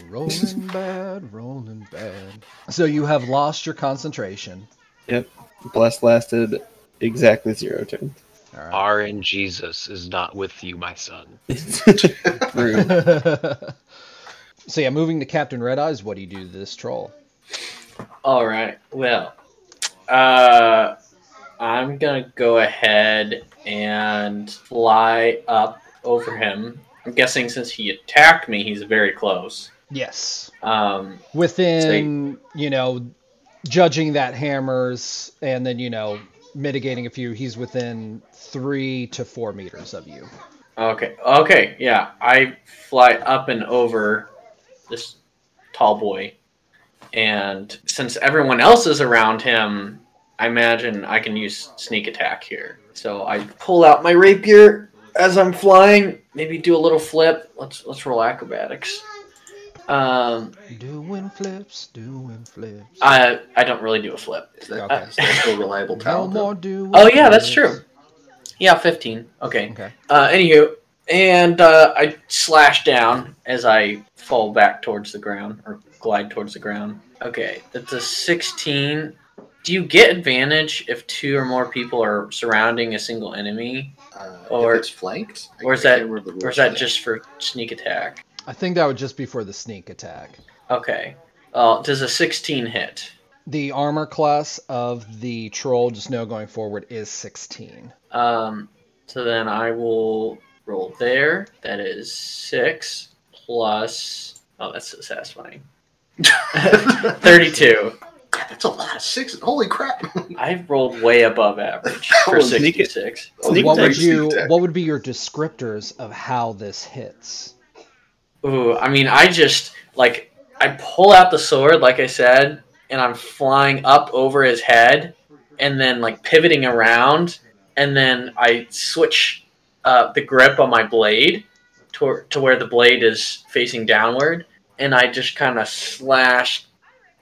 Rolling bad, rolling bad. So you have lost your concentration. Yep. Blast lasted exactly zero turns. All right. RN Jesus is not with you, my son. (laughs) Rude. (laughs) so yeah, moving to Captain Red Eyes, what do you do to this troll? All right. Well, uh, I'm gonna go ahead and fly up over him. I'm guessing since he attacked me, he's very close. Yes. Um, Within, you know, judging that hammers and then, you know, mitigating a few, he's within three to four meters of you. okay. Okay. Yeah. I fly up and over this tall boy, and since everyone else is around him, I imagine I can use sneak attack here. So I pull out my rapier as I'm flying. Maybe do a little flip. Let's let's roll acrobatics. Um, Doing flips, doing flips. I I don't really do a flip. Is that, Okay. is that still reliable talent? though? more doing Oh yeah, that's true. Yeah, fifteen. Okay. Okay. Uh, anywho, and uh, I slash down as I fall back towards the ground or glide towards the ground. Okay, that's a sixteen. Do you get advantage if two or more people are surrounding a single enemy, Uh, Or- if it's flanked? Or is that- or is that just for sneak attack? I think that would just be for the sneak attack. Okay. Uh, does a sixteen hit? The armor class of the troll, just know going forward, is 16. Um, so then I will roll there. That is six plus. Oh, that's so satisfying. (laughs) Thirty-two. God, that's a lot of sixes. Holy crap! (laughs) I rolled way above average (laughs) for sneak it. sixty-six. Sneak what would you? What would be your descriptors of how this hits? Ooh, I mean, I just like I pull out the sword, like I said, and I'm flying up over his head, and then like pivoting around, and then I switch uh, the grip on my blade to to where the blade is facing downward, and I just kind of slash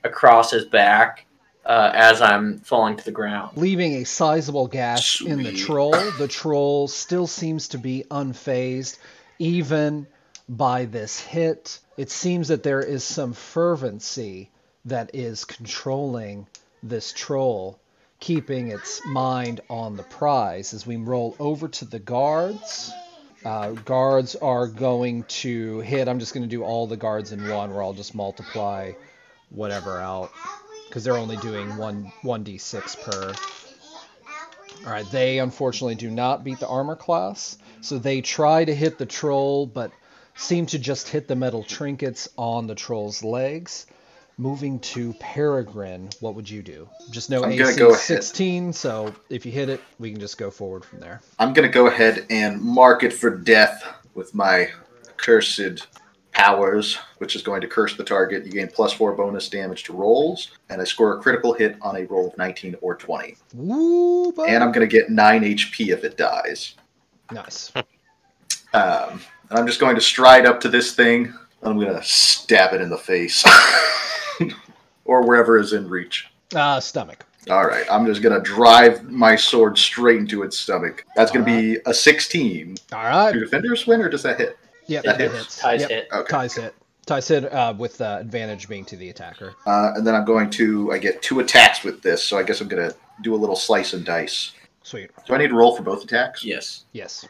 across his back uh, as I'm falling to the ground. Leaving a sizable gash in the troll, the troll still seems to be unfazed, even by this hit. It seems that there is some fervency that is controlling this troll, keeping its mind on the prize. As we roll over to the guards, uh, guards are going to hit. I'm just going to do all the guards in one, where I'll just multiply whatever out because they're only doing one 1d6 per. All right, they unfortunately do not beat the armor class, so they try to hit the troll, but seem to just hit the metal trinkets on the troll's legs. Moving to Peregrine, what would you do? Just know I'm AC go ahead. 16, so if you hit it, we can just go forward from there. I'm gonna go ahead and mark it for death with my cursed powers, which is going to curse the target. You gain plus four bonus damage to rolls, and I score a critical hit on a roll of 19 or 20. Woo, bud. And I'm gonna get nine HP if it dies. nice. Um, I'm just going to stride up to this thing, and I'm gonna stab it in the face, (laughs) or wherever is in reach. Uh, stomach. All right, I'm just gonna drive my sword straight into its stomach. That's gonna be a 16. All right. Do defenders win, or does that hit? Yep, That that hits. hits. Ties Yep, hit. Okay. Ties hit. Ties hit uh, with uh, advantage being to the attacker. Uh, and then I'm going to I get two attacks with this, so I guess I'm gonna do a little slice and dice. Sweet. Do I need to roll for both attacks? Yes. Yes.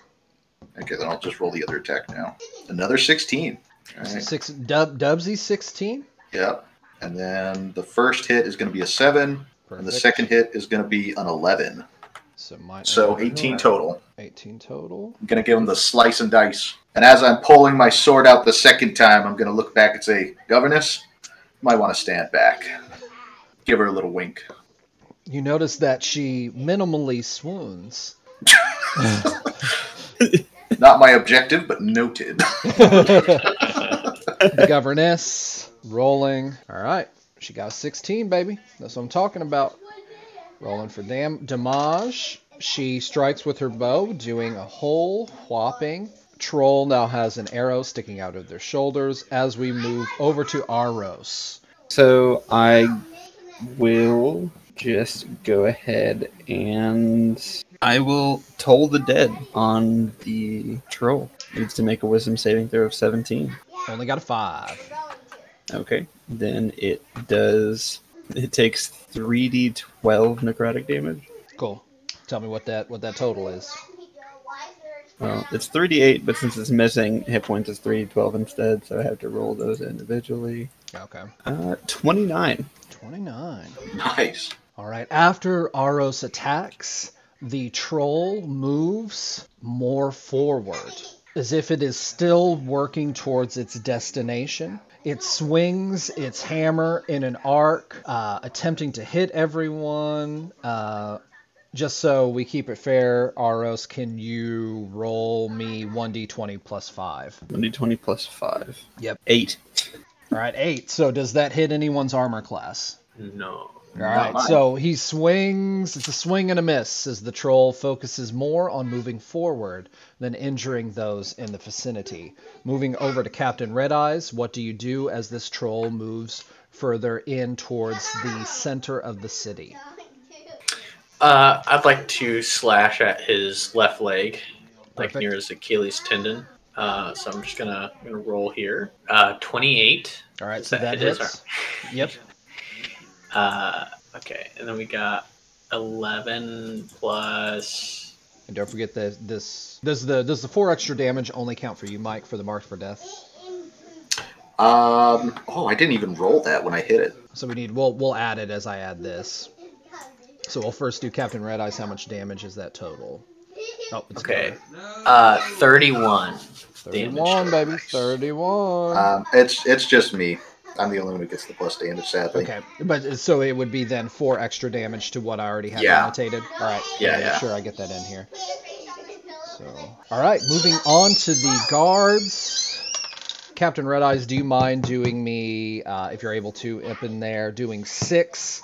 Okay, then I'll just roll the other attack now. Another 16. All right. Six. Dub. Dubsy 16. Yep. And then the first hit is going to be a seven, and the second hit is going to be an 11. So my. So 18 total. 18 total. I'm going to give him the slice and dice. And as I'm pulling my sword out the second time, I'm going to look back and say, Governess, you might want to stand back. Give her a little wink. You notice that she minimally swoons. (laughs) (laughs) Not my objective, but noted. the (laughs) (laughs) governess rolling. All right. She got a 16, baby. That's what I'm talking about. Rolling for dam- damage. She strikes with her bow, doing a whole whopping troll now has an arrow sticking out of their shoulders as we move over to Aros. So I will just go ahead and I will toll the dead on the troll. Needs to make a wisdom saving throw of 17. Only got a five. Okay. Then it does it takes 3d12 necrotic damage. Cool. Tell me what that what that total is. Well, it's 3d8, but since it's missing hit points, it's 3d12 instead, so I have to roll those individually. Okay. Uh, 29. 29. Nice. All right. After Aros attacks, the troll moves more forward, as if it is still working towards its destination. It swings its hammer in an arc, uh, attempting to hit everyone. Uh, just so we keep it fair, Aros, can you roll me 1d20 plus 5? 1d20 plus 5. Yep. 8. All right, 8. So does that hit anyone's armor class? No. All right, so he swings. It's a swing and a miss as the troll focuses more on moving forward than injuring those in the vicinity. Moving over to Captain Red Eyes, what do you do as this troll moves further in towards the center of the city? Uh, I'd like to slash at his left leg, like Perfect. near his Achilles tendon. Uh, so I'm just gonna gonna roll here. Uh, 28. All right, Does so that that hit his hits. Yep. (laughs) Uh, okay, and then we got 11 plus. And don't forget that this does the does the four extra damage only count for you, Mike, for the mark for death. Um. Oh, I didn't even roll that when I hit it. So we need we'll we'll add it as I add this. So we'll first do Captain Red Eyes. How much damage is that total? Oh, it's Okay, better. uh, 31. 31, baby, 31. Um. It's it's just me. I'm the only one who gets the plus damage, sadly. okay, but so it would be then four extra damage to what I already have Yeah. annotated. All right, Yeah, yeah. sure I get that in here. So, all right, moving on to the guards. Captain Red Eyes, do you mind doing me, uh, if you're able to, up in there, doing six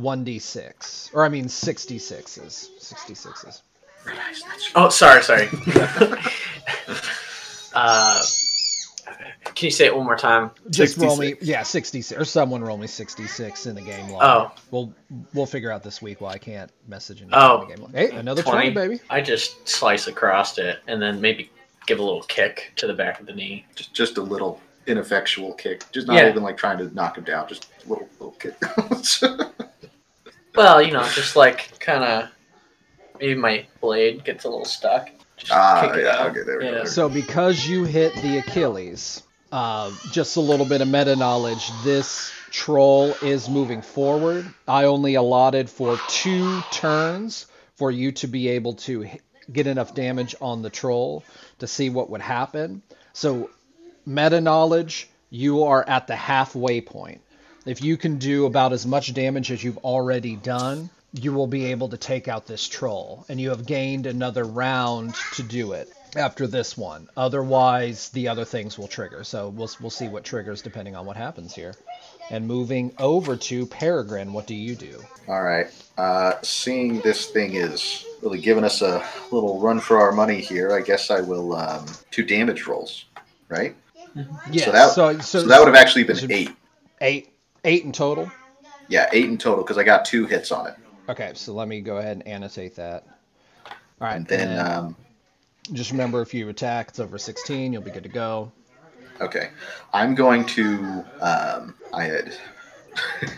1d6? Or I mean 66s. 66s. Oh, sorry, sorry. (laughs) (laughs) uh, can you say it one more time? Just roll me, yeah, 66, or someone roll me 66 in the game log. Oh. We'll we'll figure out this week why I can't message in Oh. the game log. Hey, another 20, baby. I just slice across it and then maybe give a little kick to the back of the knee. Just just a little ineffectual kick. Just not Yeah. even like trying to knock him down. Just a little little kick. (laughs) Well, you know, just like kind of maybe my blade gets a little stuck. Just Ah, yeah, out. okay, there we go, there we go. So because you hit the Achilles, uh, just a little bit of meta knowledge. This troll is moving forward. I only allotted for two turns for you to be able to get enough damage on the troll to see what would happen. So meta knowledge, you are at the halfway point. If you can do about as much damage as you've already done, you will be able to take out this troll, and you have gained another round to do it after this one. Otherwise, the other things will trigger. So we'll we'll see what triggers depending on what happens here. And moving over to Peregrine, what do you do? All right. Uh, seeing this thing is really giving us a little run for our money here, I guess I will um, two damage rolls, right? Yeah, So that- so, So, that would have actually been so- eight. eight eight in total. Yeah, eight in total because I got two hits on it. Okay, so let me go ahead and annotate that. All right, And then, and um, just remember if you attack, it's over 16, you'll be good to go. okay, I'm going to. Um, I had. (laughs)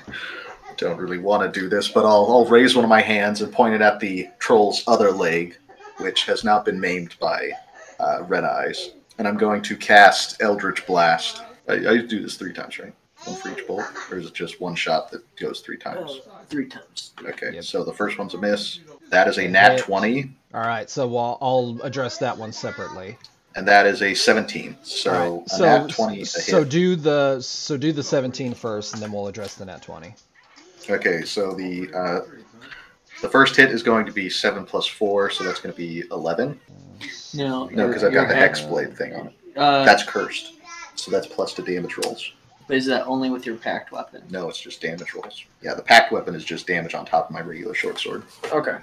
don't really want to do this, but I'll, I'll raise one of my hands and point it at the troll's other leg, which has now been maimed by uh, Red Eyes. And I'm going to cast Eldritch Blast. I, I do this three times, right? One for each bolt? Or is it just one shot that goes three times? three times. Okay, Yep. so the first one's a miss. That is a nat Hit. 20, All right, so I'll, I'll address that one separately. and that is a 17. So All right, a so nat 20 is a hit. so do the so do the 17 first, and then we'll address the nat 20. Okay, so the uh, the first hit is going to be seven plus four, so that's going to be eleven. No, No, because I've got the hex blade thing on it. Uh, That's cursed, so that's plus to damage rolls. Is that only with your pact weapon? No, it's just damage rolls. Yeah, the pact weapon is just damage on top of my regular short sword. Okay.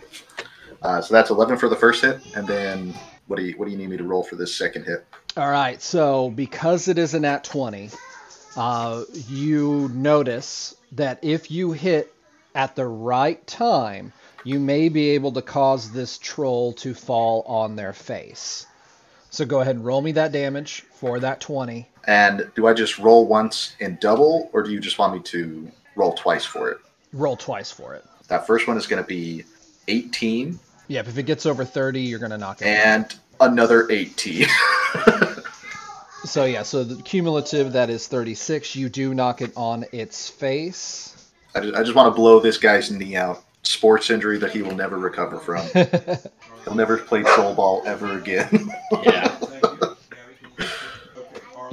Uh, so that's eleven for the first hit, and then What do you What do you need me to roll for this second hit? All right, so because it is an at 20, uh, you notice that if you hit at the right time, you may be able to cause this troll to fall on their face. So go ahead and roll me that damage for that 20. And do I just roll once and double, or do you just want me to roll twice for it? Roll twice for it. That first one is going to be 18 Yep, if it gets over 30, you're going to knock it. out. and another 18. (laughs) So yeah, so the cumulative that is 36. You do knock it on its face. I just, I just want to blow this guy's knee out. Sports injury that he will never recover from. (laughs) He'll never play troll ball ever again. Yeah. (laughs)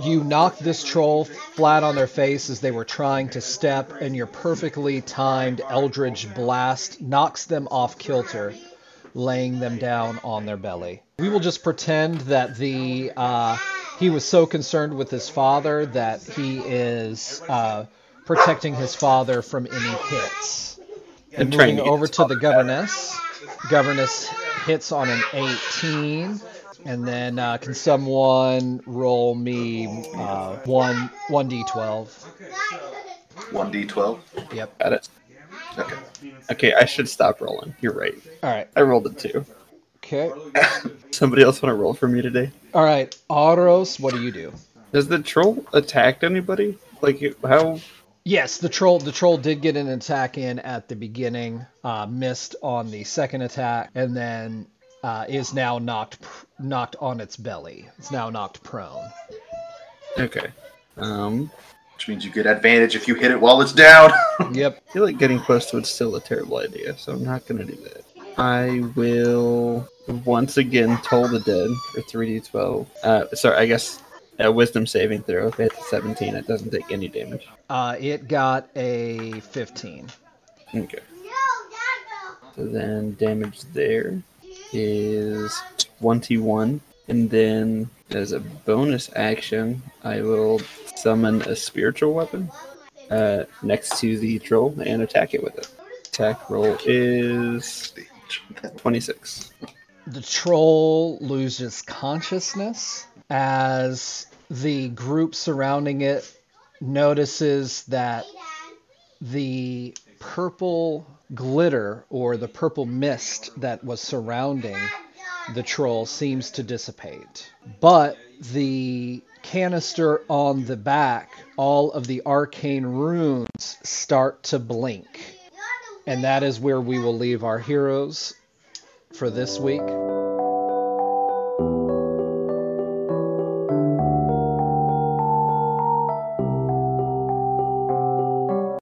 You knock this troll flat on their face as they were trying to step, and your perfectly timed Eldritch Blast knocks them off kilter, laying them down on their belly. We will just pretend that the uh, he was so concerned with his father that he is uh, protecting his father from any hits. And trying moving over his to the father back. governess. Hits on an 18. And then uh, can someone roll me uh, one one d12? 1d12. Yep. Got it. Okay. Okay, I should stop rolling. You're right. All right. I rolled it too. Okay. (laughs) Somebody else want to roll for me today? All right. Aros, what do you do? Has the troll attacked anybody? Like how? Yes, the troll the troll did get an attack in at the beginning, uh, missed on the second attack, and then uh, is now knocked pr- knocked on its belly. It's now knocked prone. Okay. Um, Which means you get advantage if you hit it while it's down. (laughs) Yep. I feel like getting close to it's still a terrible idea, so I'm not gonna do that. I will once again toll the dead for 3d12. Uh, sorry, I guess a wisdom saving throw. If it's 17, it doesn't take any damage. Uh, it got a 15. Okay. So then damage there is 21. And then as a bonus action, I will summon a spiritual weapon uh, next to the troll and attack it with it. Attack roll is 26. The troll loses consciousness as the group surrounding it notices that the purple glitter or the purple mist that was surrounding the troll seems to dissipate. But the canister on the back, all of the arcane runes start to blink. And that is where we will leave our heroes for this week.